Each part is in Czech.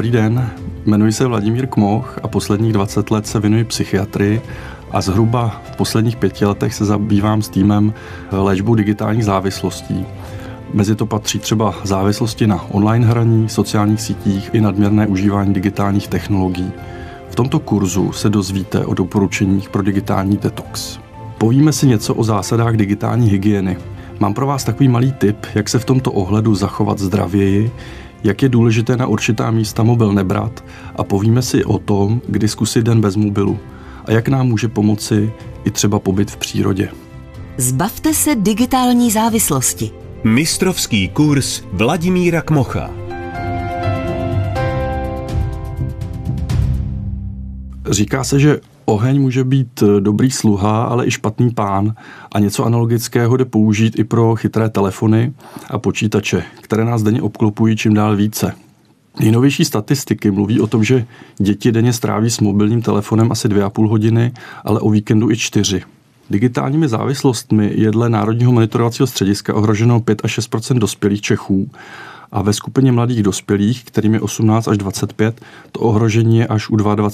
Dobrý den, jmenuji se Vladimír Kmoch a posledních 20 let se věnuji psychiatrii a zhruba v posledních pěti letech se zabývám s týmem léčbou digitálních závislostí. Mezi to patří třeba závislosti na online hraní, sociálních sítích i nadměrné užívání digitálních technologií. V tomto kurzu se dozvíte o doporučeních pro digitální detox. Povíme si něco o zásadách digitální hygieny. Mám pro vás takový malý tip, jak se v tomto ohledu zachovat zdravěji, jak je důležité na určitá místa mobil nebrat a povíme si o tom, kdy zkusit den bez mobilu a jak nám může pomoci i třeba pobyt v přírodě. Zbavte se digitální závislosti. Mistrovský kurz Vladimíra Kmocha. Říká se, že oheň může být dobrý sluha, ale i špatný pán a něco analogického jde použít i pro chytré telefony a počítače, které nás denně obklopují čím dál více. Nejnovější statistiky mluví o tom, že děti denně stráví s mobilním telefonem asi 2,5 hodiny, ale o víkendu i 4. Digitálními závislostmi je dle Národního monitorovacího střediska ohroženo 5 až 6 dospělých Čechů a ve skupině mladých dospělých, kterým je 18 až 25, to ohrožení je až u 22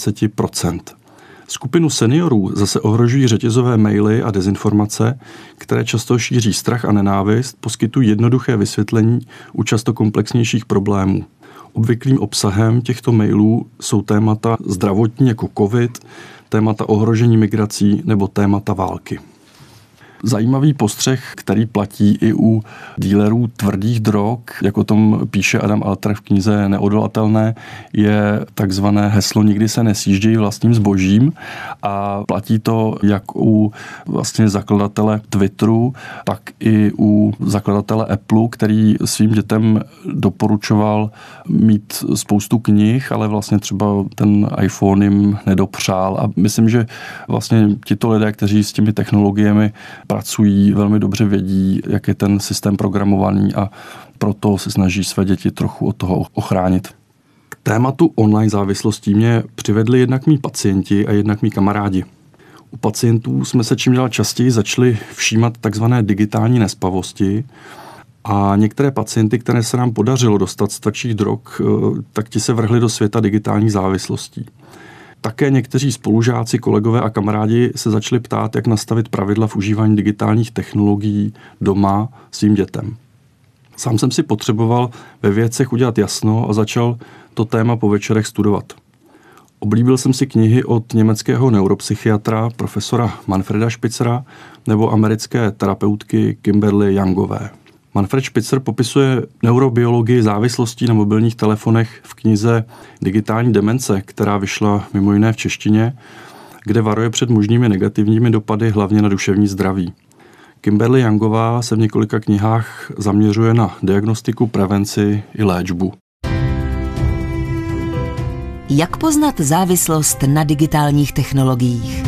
Skupinu seniorů zase ohrožují řetězové maily a dezinformace, které často šíří strach a nenávist, poskytují jednoduché vysvětlení u často komplexnějších problémů. Obvyklým obsahem těchto mailů jsou témata zdravotní jako COVID, témata ohrožení migrací nebo témata války. Zajímavý postřeh, který platí i u dílerů tvrdých drog, jak o tom píše Adam Alter v knize Neodolatelné, je takzvané heslo Nikdy se nesjíždějí vlastním zbožím a platí to jak u vlastně zakladatele Twitteru, tak i u zakladatele Apple, který svým dětem doporučoval mít spoustu knih, ale vlastně třeba ten iPhone jim nedopřál. A myslím, že vlastně tito lidé, kteří s těmi technologiemi pracují, velmi dobře vědí, jak je ten systém programovaný a proto se snaží své děti trochu od toho ochránit. Tématu online závislostí mě přivedli jednak mý pacienti a jednak mý kamarádi. U pacientů jsme se čím dál častěji začali všímat takzvané digitální nespavosti, a některé pacienty, které se nám podařilo dostat z tvrdších drog, eh, tak ti se vrhli do světa digitálních závislostí. Také někteří spolužáci, kolegové a kamarádi se začali ptát, jak nastavit pravidla v užívání digitálních technologií doma svým dětem. Sám jsem si potřeboval ve věcech udělat jasno a začal to téma po večerech studovat. Oblíbil jsem si knihy od německého neuropsychiatra profesora Manfreda Spitzera nebo americké terapeutky Kimberly Youngové. Manfred Spitzer popisuje neurobiologii závislostí na mobilních telefonech v knize Digitální demence, která vyšla mimo jiné v češtině, kde varuje před možnými negativními dopady hlavně na duševní zdraví. Kimberly Youngová se v několika knihách zaměřuje na diagnostiku, prevenci i léčbu. Jak poznat závislost na digitálních technologiích?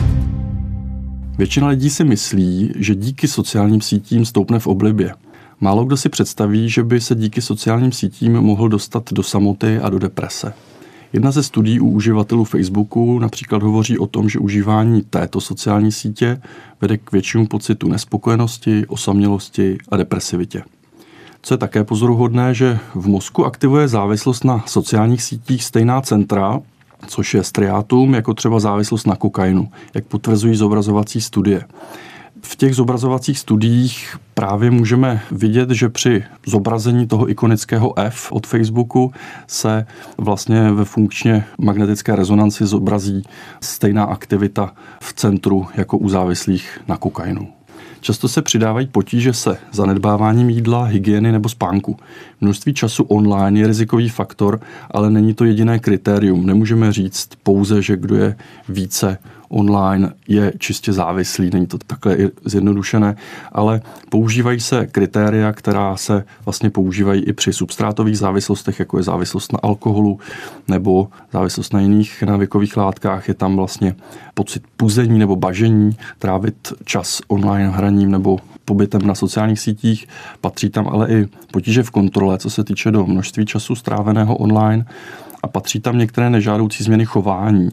Většina lidí si myslí, že díky sociálním sítím stoupne v oblibě – Málo kdo si představí, že by se díky sociálním sítím mohl dostat do samoty a do deprese. Jedna ze studií u uživatelů Facebooku například hovoří o tom, že užívání této sociální sítě vede k většímu pocitu nespokojenosti, osamělosti a depresivitě. Co je také pozoruhodné, že v mozku aktivuje závislost na sociálních sítích stejná centra, což je striátum, jako třeba závislost na kokainu, jak potvrzují zobrazovací studie. V těch zobrazovacích studiích právě můžeme vidět, že při zobrazení toho ikonického F od Facebooku se vlastně ve funkčně magnetické rezonanci zobrazí stejná aktivita v centru jako u závislých na kokainu. Často se přidávají potíže se zanedbáváním jídla, hygieny nebo spánku. Množství času online je rizikový faktor, ale není to jediné kritérium. Nemůžeme říct pouze, že kdo je více online je čistě závislý, není to takhle zjednodušené, ale používají se kritéria, která se vlastně používají i při substrátových závislostech, jako je závislost na alkoholu nebo závislost na jiných návykových látkách. Je tam vlastně pocit puzení nebo bažení, trávit čas online hraním nebo pobytem na sociálních sítích. Patří tam ale i potíže v kontrole, co se týče do množství času stráveného online a patří tam některé nežádoucí změny chování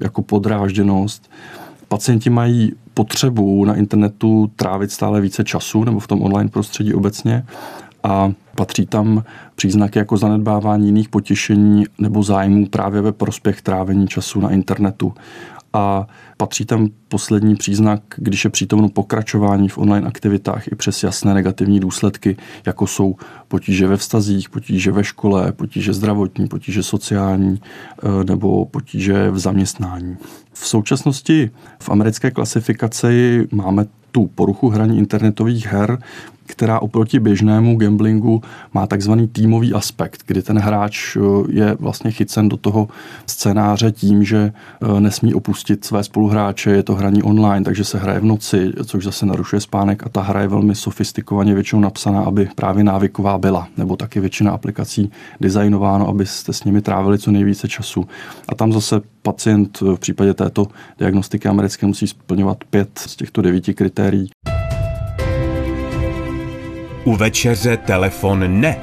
jako podrážděnost. Pacienti mají potřebu na internetu trávit stále více času nebo v tom online prostředí obecně a patří tam příznaky jako zanedbávání jiných potěšení nebo zájmů právě ve prospěch trávení času na internetu. A patří tam poslední příznak, když je přítomno pokračování v online aktivitách i přes jasné negativní důsledky, jako jsou potíže ve vztazích, potíže ve škole, potíže zdravotní, potíže sociální eh, nebo potíže v zaměstnání. V současnosti v americké klasifikaci máme tu poruchu hraní internetových her, která oproti běžnému gamblingu má takzvaný týmový aspekt, kdy ten hráč eh, je vlastně chycen do toho scénáře tím, že eh, nesmí opustit své spoluhráče, je to hraní online, takže se hraje v noci, což zase narušuje spánek a ta hra je velmi sofistikovaně většinou napsaná, aby právě návyková byla, nebo taky většina aplikací designováno, abyste s nimi trávili co nejvíce času. A tam zase pacient v případě této diagnostiky americké musí splňovat pět z těchto devíti kritérií. U večeře telefon ne.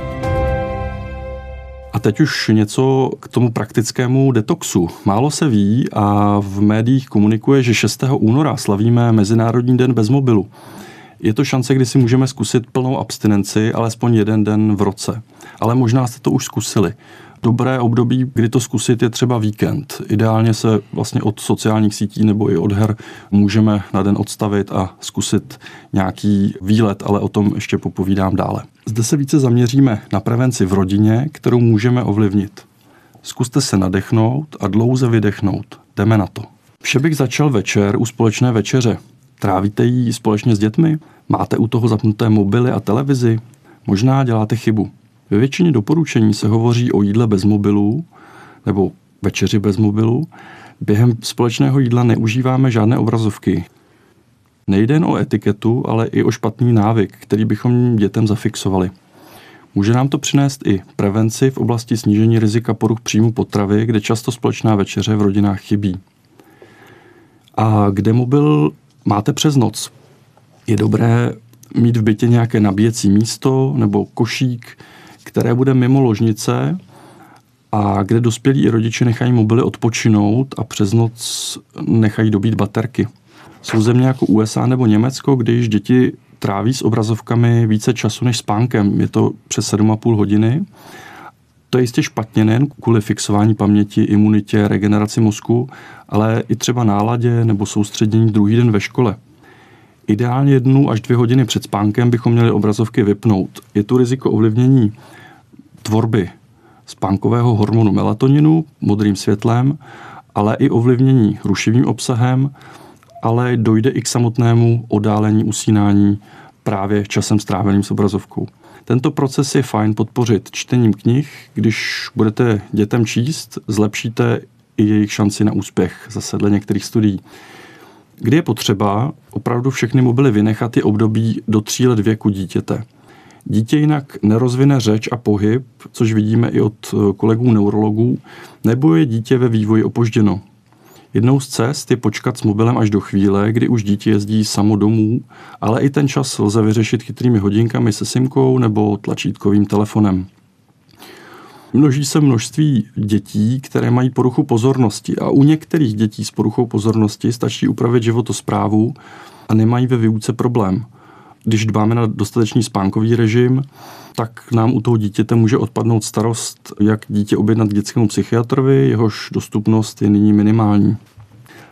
A teď už něco k tomu praktickému detoxu. Málo se ví a v médiích komunikuje, že 6. února slavíme Mezinárodní den bez mobilu. Je to šance, kdy si můžeme zkusit plnou abstinenci alespoň jeden den v roce. Ale možná jste to už zkusili dobré období, kdy to zkusit, je třeba víkend. Ideálně se vlastně od sociálních sítí nebo i od her můžeme na den odstavit a zkusit nějaký výlet, ale o tom ještě popovídám dále. Zde se více zaměříme na prevenci v rodině, kterou můžeme ovlivnit. Zkuste se nadechnout a dlouze vydechnout. Jdeme na to. Vše bych začal večer u společné večeře. Trávíte ji společně s dětmi? Máte u toho zapnuté mobily a televizi? Možná děláte chybu. Ve většině doporučení se hovoří o jídle bez mobilů nebo večeři bez mobilu. Během společného jídla neužíváme žádné obrazovky. Nejde jen o etiketu, ale i o špatný návyk, který bychom dětem zafixovali. Může nám to přinést i prevenci v oblasti snížení rizika poruch příjmu potravy, kde často společná večeře v rodinách chybí. A kde mobil máte přes noc? Je dobré mít v bytě nějaké nabíjecí místo nebo košík, které bude mimo ložnice a kde dospělí i rodiče nechají mobily odpočinout a přes noc nechají dobít baterky. Jsou země jako USA nebo Německo, kde již děti tráví s obrazovkami více času než spánkem. Je to přes 7,5 hodiny. To je jistě špatně nejen kvůli fixování paměti, imunitě, regeneraci mozku, ale i třeba náladě nebo soustředění druhý den ve škole. Ideálně jednu až dvě hodiny před spánkem bychom měli obrazovky vypnout. Je tu riziko ovlivnění tvorby spánkového hormonu melatoninu modrým světlem, ale i ovlivnění rušivým obsahem, ale dojde i k samotnému odálení usínání právě časem stráveným s obrazovkou. Tento proces je fajn podpořit čtením knih. Když budete dětem číst, zlepšíte i jejich šanci na úspěch, zase dle některých studií. Kdy je potřeba opravdu všechny mobily vynechat je období do tří let věku dítěte. Dítě jinak nerozvine řeč a pohyb, což vidíme i od eh, kolegů neurologů, nebo je dítě ve vývoji opožděno. Jednou z cest je počkat s mobilem až do chvíle, kdy už dítě jezdí samo domů, ale i ten čas lze vyřešit chytrými hodinkami se simkou nebo tlačítkovým telefonem. Množí se množství dětí, které mají poruchu pozornosti a u některých dětí s poruchou pozornosti stačí upravit životosprávu a nemají ve výuce problém když dbáme na dostatečný spánkový režim, tak nám u toho dítěte může odpadnout starost, jak dítě objednat dětskému psychiatrovi, jehož dostupnost je nyní minimální.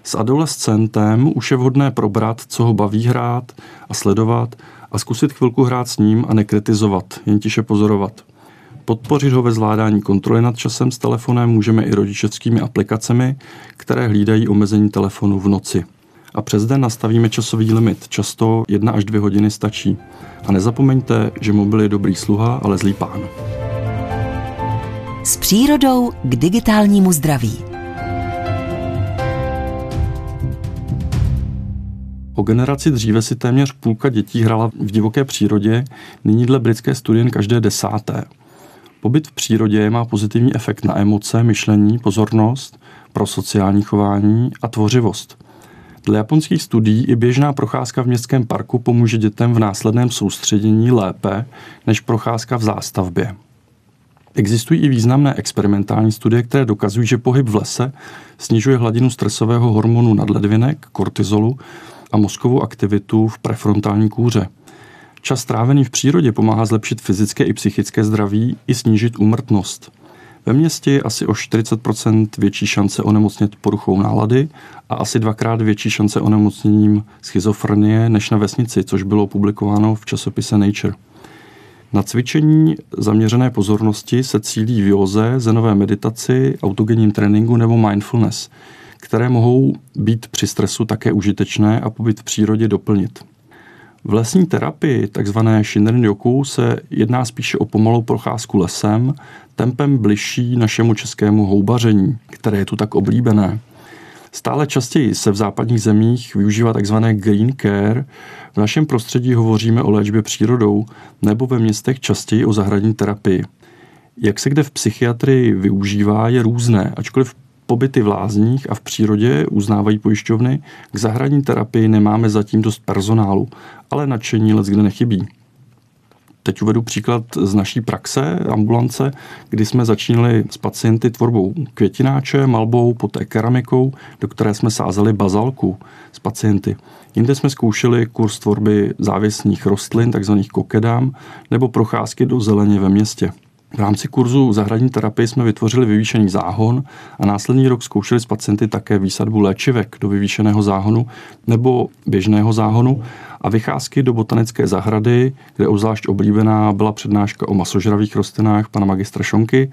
S adolescentem už je vhodné probrat, co ho baví hrát a sledovat a zkusit chvilku hrát s ním a nekritizovat, jen tiše pozorovat. Podpořit ho ve zvládání kontroly nad časem s telefonem můžeme i rodičovskými aplikacemi, které hlídají omezení telefonu v noci a přes den nastavíme časový limit. Často jedna až dvě hodiny stačí. A nezapomeňte, že mobil je dobrý sluha, ale zlý pán. S přírodou k digitálnímu zdraví. O generaci dříve si téměř půlka dětí hrala v divoké přírodě, nyní dle britské studie každé desáté. Pobyt v přírodě má pozitivní efekt na emoce, myšlení, pozornost, pro sociální chování a tvořivost. Dle japonských studií i běžná procházka v městském parku pomůže dětem v následném soustředění lépe než procházka v zástavbě. Existují i významné experimentální studie, které dokazují, že pohyb v lese snižuje hladinu stresového hormonu nadledvinek, kortizolu a mozkovou aktivitu v prefrontální kůře. Čas strávený v přírodě pomáhá zlepšit fyzické i psychické zdraví i snížit úmrtnost. Ve městě je asi o 40% větší šance onemocnět poruchou nálady a asi dvakrát větší šance onemocněním schizofrenie než na vesnici, což bylo publikováno v časopise Nature. Na cvičení zaměřené pozornosti se cílí v józe, zenové meditaci, autogenním tréninku nebo mindfulness, které mohou být při stresu také užitečné a pobyt v přírodě doplnit. V lesní terapii, takzvané Shinrin Yoku, se jedná spíše o pomalou procházku lesem, tempem bližší našemu českému houbaření, které je tu tak oblíbené. Stále častěji se v západních zemích využívá tzv. green care. V našem prostředí hovoříme o léčbě přírodou nebo ve městech častěji o zahradní terapii. Jak se kde v psychiatrii využívá, je různé, ačkoliv pobyty v lázních a v přírodě uznávají pojišťovny, k zahradní terapii nemáme zatím dost personálu, ale nadšení let kde nechybí. Teď uvedu příklad z naší praxe ambulance, kdy jsme začínali s pacienty tvorbou květináče, malbou, poté keramikou, do které jsme sázeli bazalku s pacienty. Jinde jsme zkoušeli kurz tvorby závěsních rostlin, takzvaných kokedám, nebo procházky do zeleně ve městě. V rámci kurzu zahradní terapie jsme vytvořili vyvýšený záhon a následný rok zkoušeli s pacienty také výsadbu léčivek do vyvýšeného záhonu nebo běžného záhonu a vycházky do botanické zahrady, kde obzvlášť oblíbená byla přednáška o masožravých rostlinách pana magistra Šonky.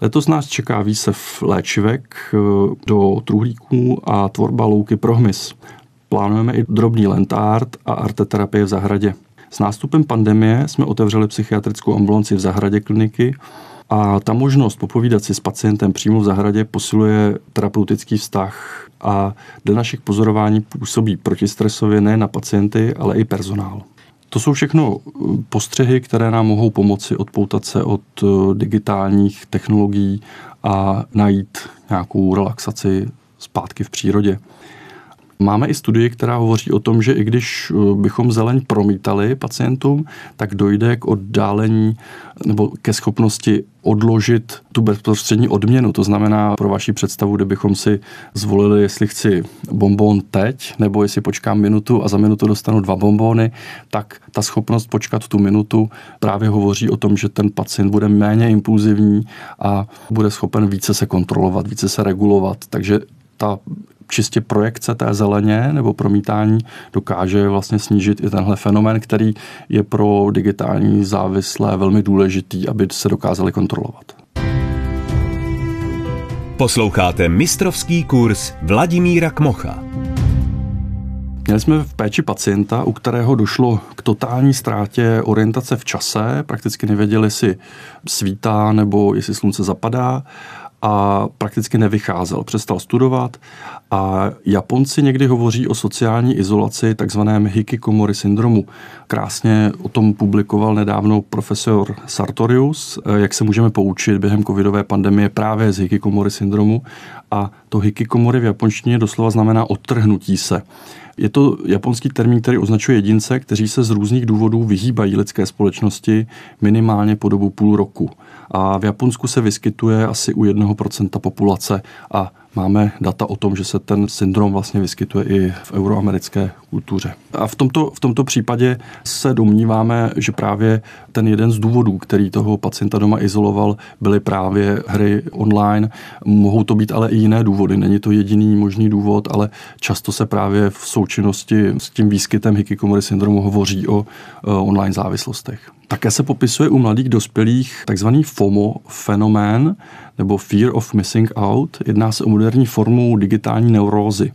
Letos nás čeká výsev léčivek eh, do truhlíků a tvorba louky pro hmyz. Plánujeme i drobný lentart a arteterapie v zahradě. S nástupem pandemie jsme otevřeli psychiatrickou ambulanci v zahradě kliniky a ta možnost popovídat si s pacientem přímo v zahradě posiluje terapeutický vztah a do našich pozorování působí protistresově ne na pacienty, ale i personál. To jsou všechno postřehy, které nám mohou pomoci odpoutat se od eh, digitálních technologií a najít nějakou relaxaci zpátky v přírodě. Máme i studii, která hovoří o tom, že i když uh, bychom zeleň promítali pacientům, tak dojde k oddálení nebo ke schopnosti odložit tu bezprostřední odměnu. To znamená pro vaši představu, kdybychom si zvolili, jestli chci bonbon teď, nebo jestli počkám minutu a za minutu dostanu dva bonbony, tak ta schopnost počkat tu minutu právě hovoří o tom, že ten pacient bude méně impulzivní a bude schopen více se kontrolovat, více se regulovat. Takže ta čistě projekce té zeleně nebo promítání dokáže vlastně snížit i tenhle fenomén, který je pro digitální závislé velmi důležitý, aby se dokázali kontrolovat. Posloucháte mistrovský kurz Vladimíra Kmocha. Měli jsme v péči pacienta, u kterého došlo k totální ztrátě orientace v čase, prakticky nevěděli, jestli svítá nebo jestli slunce zapadá a prakticky nevycházel, přestal studovat a Japonci někdy hovoří o sociální izolaci, takzvaném hikikomori syndromu. Krásně o tom publikoval nedávno profesor Sartorius, jak se můžeme poučit během covidové pandemie právě z hikikomori syndromu a to hikikomori v japonštině doslova znamená odtrhnutí se. Je to japonský termín, který označuje jedince, kteří se z různých důvodů vyhýbají lidské společnosti minimálně po dobu půl roku. A v Japonsku se vyskytuje asi u 1% populace a máme data o tom, že se ten syndrom vlastně vyskytuje i v euroamerické kultuře. A v tomto, v tomto případě se domníváme, že právě ten jeden z důvodů, který toho pacienta doma izoloval, byly právě hry online. Mohou to být ale i jiné důvody. Není to jediný možný důvod, ale často se právě v součinnosti s tím výskytem hikikomory syndromu hovoří o online závislostech. Také se popisuje u mladých dospělých takzvaný FOMO fenomén, nebo Fear of Missing Out. Jedná se o moderní formu digitální neurózy.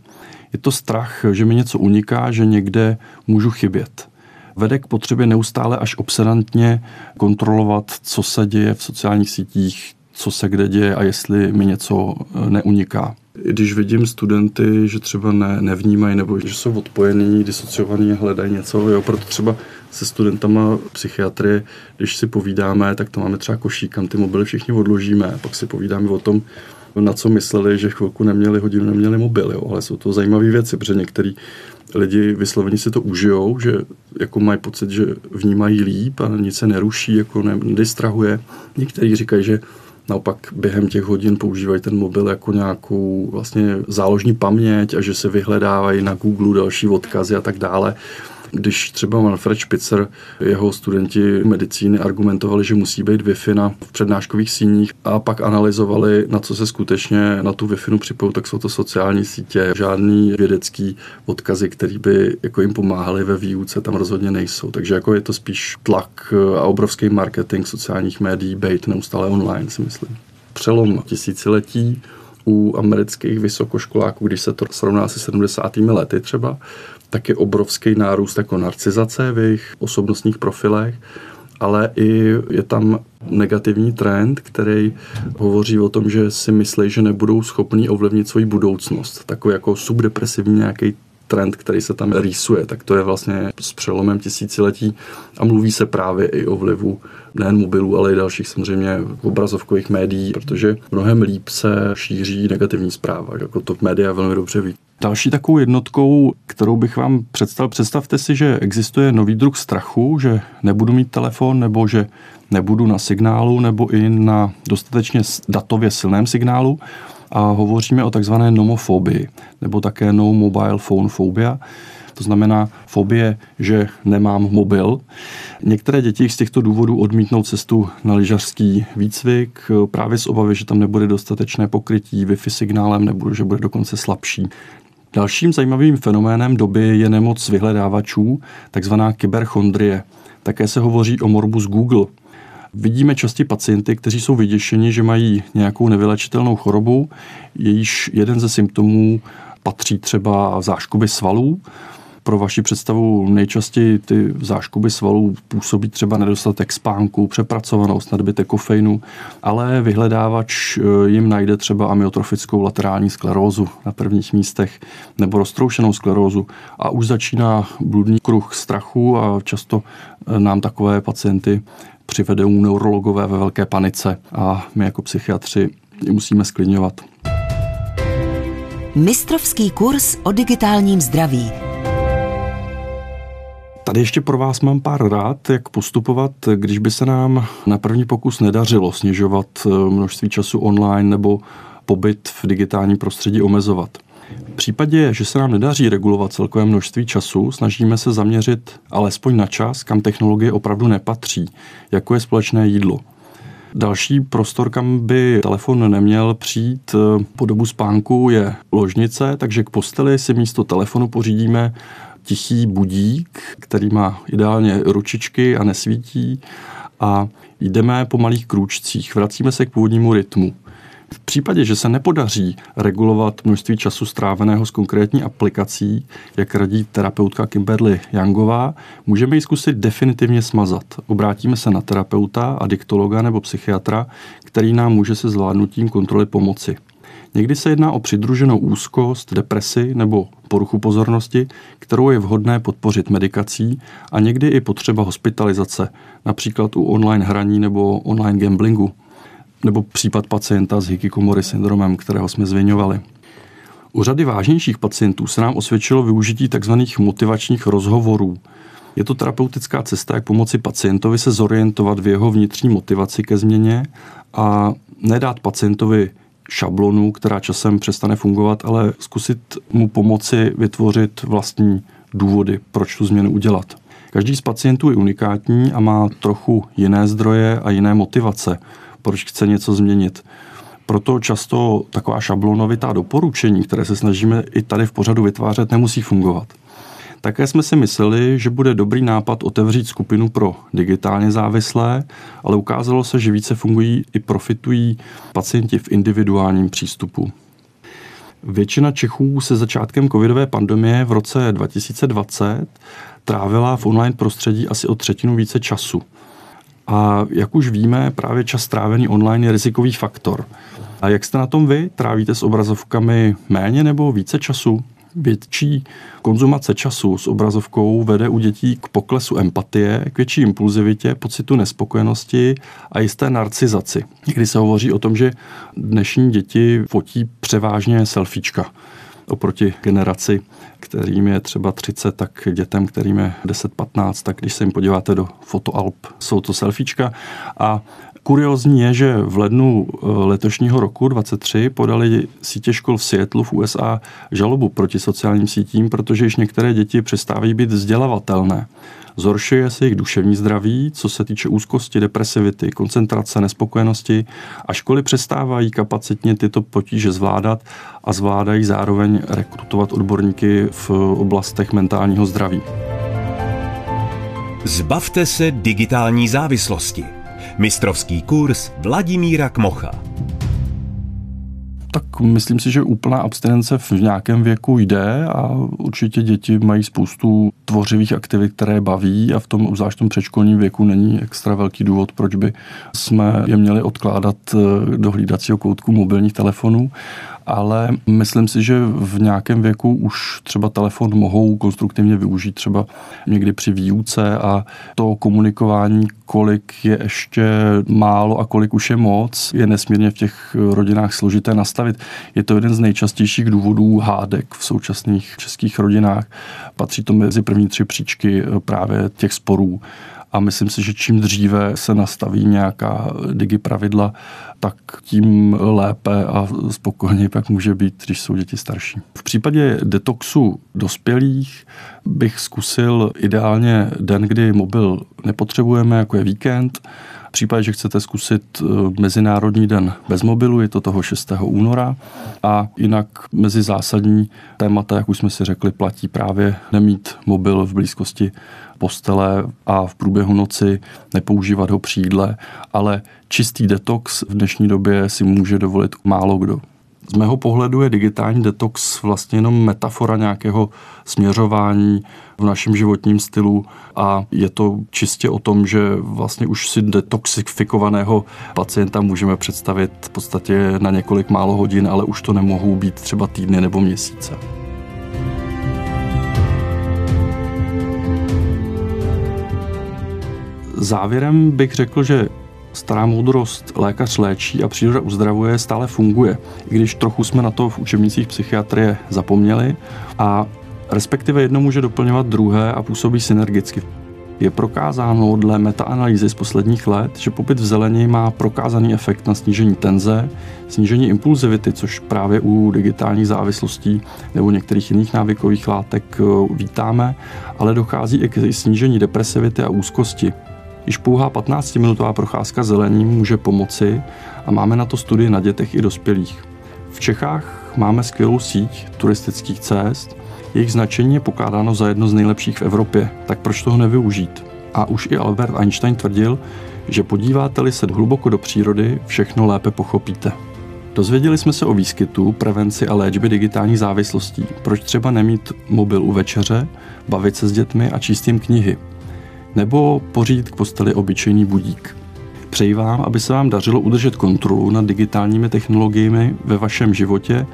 Je to strach, že mi něco uniká, že někde můžu chybět. Vede k potřebě neustále až obsedantně kontrolovat, co se děje v sociálních sítích, co se kde děje a jestli mi něco eh, neuniká. Když vidím studenty, že třeba ne, nevnímají nebo že jsou odpojení, disociovaní hledají něco, jo, proto třeba se studentama psychiatrie, když si povídáme, tak to máme třeba košík, kam ty mobily všichni odložíme, pak si povídáme o tom, na co mysleli, že chvilku neměli hodinu, neměli mobil, jo. ale jsou to zajímavé věci, protože některý lidi vyslovení si to užijou, že jako mají pocit, že vnímají líp a nic se neruší, jako nedistrahuje. Někteří říkají, že naopak během těch hodin používají ten mobil jako nějakou vlastně záložní paměť a že se vyhledávají na Google další odkazy a tak dále. Když třeba Manfred Spitzer, jeho studenti medicíny argumentovali, že musí být Wi-Fi na, v přednáškových síních a pak analyzovali, na co se skutečně na tu Wi-Fi připojí, tak jsou to sociální sítě. Žádný vědecký odkazy, který by jako jim pomáhali ve výuce, tam rozhodně nejsou. Takže jako je to spíš tlak a obrovský marketing sociálních médií, bait neustále online, si myslím. Přelom tisíciletí u amerických vysokoškoláků, když se to srovná se 70. lety třeba, tak je obrovský nárůst jako narcizace v jejich osobnostních profilech, ale i je tam negativní trend, který hovoří o tom, že si myslí, že nebudou schopni ovlivnit svoji budoucnost. Takový jako subdepresivní nějaký trend, který se tam rýsuje, tak to je vlastně s přelomem tisíciletí a mluví se právě i o vlivu nejen mobilů, ale i dalších samozřejmě obrazovkových médií, protože mnohem líp se šíří negativní zpráva, jako to média velmi dobře ví. Další takovou jednotkou, kterou bych vám představil, představte si, že existuje nový druh strachu, že nebudu mít telefon nebo že nebudu na signálu nebo i na dostatečně datově silném signálu a hovoříme o takzvané nomofobii nebo také no mobile phone phobia. To znamená fobie, že nemám mobil. Některé děti z těchto důvodů odmítnou cestu na lyžařský výcvik právě z obavy, že tam nebude dostatečné pokrytí Wi-Fi signálem nebo že bude dokonce slabší. Dalším zajímavým fenoménem doby je nemoc vyhledávačů, takzvaná kyberchondrie. Také se hovoří o morbus Google. Vidíme častěji pacienty, kteří jsou vyděšeni, že mají nějakou nevylečitelnou chorobu, jejíž jeden ze symptomů patří třeba záškuby svalů. Pro vaši představu nejčastěji ty záškuby svalů působí třeba nedostatek spánku, přepracovanost, nadbytek kofeinu, ale vyhledávač eh, jim najde třeba amyotrofickou laterální sklerózu na prvních místech nebo roztroušenou sklerózu a už začíná bludný kruh strachu a často eh, nám takové pacienty přivedou neurologové ve velké panice a my jako psychiatři musíme sklidňovat. Mistrovský kurz o digitálním zdraví. Tady ještě pro vás mám pár rád, jak postupovat, když by se nám na první pokus nedařilo snižovat eh, množství času online nebo pobyt v digitálním prostředí omezovat. V případě, že se nám nedaří regulovat celkové množství času, snažíme se zaměřit alespoň na čas, kam technologie opravdu nepatří, jako je společné jídlo. Další prostor, kam by telefon neměl přijít eh, po dobu spánku, je ložnice, takže k posteli si místo telefonu pořídíme tichý budík, který má ideálně ručičky a nesvítí a jdeme po malých krůčcích, vracíme se k původnímu rytmu. V případě, že se nepodaří regulovat množství času stráveného s konkrétní aplikací, jak radí terapeutka Kimberly Youngová, můžeme ji zkusit definitivně smazat. Obrátíme se na terapeuta, adiktologa nebo psychiatra, který nám může se zvládnutím kontroly pomoci. Někdy se jedná o přidruženou úzkost, depresi nebo poruchu pozornosti, kterou je vhodné podpořit medikací a někdy i potřeba hospitalizace, například u online hraní nebo online gamblingu nebo případ pacienta s hikikomory syndromem, kterého jsme zvěňovali. U řady vážnějších pacientů se nám osvědčilo využití tzv. motivačních rozhovorů. Je to terapeutická cesta, jak pomoci pacientovi se zorientovat v jeho vnitřní motivaci ke změně a nedát pacientovi šablonu, která časem přestane fungovat, ale zkusit mu pomoci vytvořit vlastní důvody, proč tu změnu udělat. Každý z pacientů je unikátní a má trochu jiné zdroje a jiné motivace proč chce něco změnit. Proto často taková šablonovitá doporučení, které se snažíme i tady v pořadu vytvářet, nemusí fungovat. Také jsme si mysleli, že bude dobrý nápad otevřít skupinu pro digitálně závislé, ale ukázalo se, že více fungují i profitují pacienti v individuálním přístupu. Většina Čechů se začátkem covidové pandemie v roce 2020 trávila v online prostředí asi o třetinu více času – a jak už víme, právě čas strávený online je rizikový faktor. A jak jste na tom vy? Trávíte s obrazovkami méně nebo více času? Větší konzumace času s obrazovkou vede u dětí k poklesu empatie, k větší impulzivitě, pocitu nespokojenosti a jisté narcizaci. Někdy se hovoří o tom, že dnešní děti fotí převážně selfiečka oproti generaci, kterým je třeba 30, tak dětem, kterým je 10-15, tak když se jim podíváte do fotoalb, jsou to selfiečka a Kuriozní je, že v lednu eh, letošního roku 23 podali sítě škol v Seattle v USA žalobu proti sociálním sítím, protože již některé děti přestávají být vzdělavatelné. Zhoršuje se jejich duševní zdraví, co se týče úzkosti, depresivity, koncentrace, nespokojenosti a školy přestávají kapacitně tyto potíže zvládat a zvládají zároveň rekrutovat odborníky v oblastech mentálního zdraví. Zbavte se digitální závislosti. Mistrovský kurz Vladimíra Kmocha. Tak myslím si, že úplná abstinence v nějakém věku jde a určitě děti mají spoustu tvořivých aktivit, které baví a v tom obzvlášť tom předškolním věku není extra velký důvod, proč by jsme je měli odkládat do hlídacího koutku mobilních telefonů ale myslím si, že v nějakém věku už třeba telefon mohou konstruktivně využít třeba někdy při výuce a to komunikování, kolik je ještě málo a kolik už je moc, je nesmírně v těch rodinách složité nastavit. Je to jeden z nejčastějších důvodů hádek v současných českých rodinách. Patří to mezi první tři příčky právě těch sporů a myslím si, že čím dříve se nastaví nějaká digi pravidla, tak tím lépe a spokojně pak může být, když jsou děti starší. V případě detoxu dospělých bych zkusil ideálně den, kdy mobil nepotřebujeme, jako je víkend, v případě, že chcete zkusit eh, Mezinárodní den bez mobilu, je to toho 6. února a jinak mezi zásadní témata, jak už jsme si řekli, platí právě nemít mobil v blízkosti postele a v průběhu noci nepoužívat ho při jídle, ale čistý detox v dnešní době si může dovolit málo kdo. Z mého pohledu je digitální detox vlastně jenom metafora nějakého směřování v našem životním stylu a je to čistě o tom, že vlastně už si detoxifikovaného pacienta můžeme představit v podstatě na několik málo hodin, ale už to nemohou být třeba týdny nebo měsíce. Závěrem bych řekl, že stará moudrost lékař léčí a příroda uzdravuje stále funguje, i když trochu jsme na to v učebnicích psychiatrie zapomněli a respektive jedno může doplňovat druhé a působí synergicky. Je prokázáno dle metaanalýzy z posledních let, že pobyt v zelení má prokázaný efekt na snížení tenze, snížení impulzivity, což právě u digitálních závislostí nebo některých jiných návykových látek eh, vítáme, ale dochází i k snížení depresivity a úzkosti, Již pouhá 15-minutová procházka zelením může pomoci a máme na to studii na dětech i dospělých. V Čechách máme skvělou síť turistických cest, jejich značení je pokládáno za jedno z nejlepších v Evropě, tak proč toho nevyužít? A už i Albert Einstein tvrdil, že podíváte-li se hluboko do přírody, všechno lépe pochopíte. Dozvěděli jsme se o výskytu, prevenci a léčbě digitálních závislostí. Proč třeba nemít mobil u večeře, bavit se s dětmi a číst jim knihy nebo pořídit k posteli obyčejný budík. Přeji vám, aby se vám dařilo udržet kontrolu nad digitálními technologiemi ve vašem životě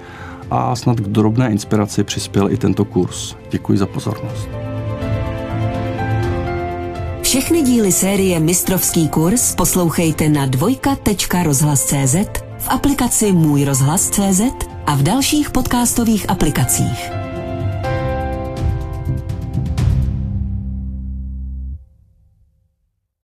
a snad k drobné inspiraci přispěl i tento kurz. Děkuji za pozornost. Všechny díly série Mistrovský kurz poslouchejte na dvojka.rozhlas.cz v aplikaci Můj rozhlas.cz a v dalších podcastových aplikacích.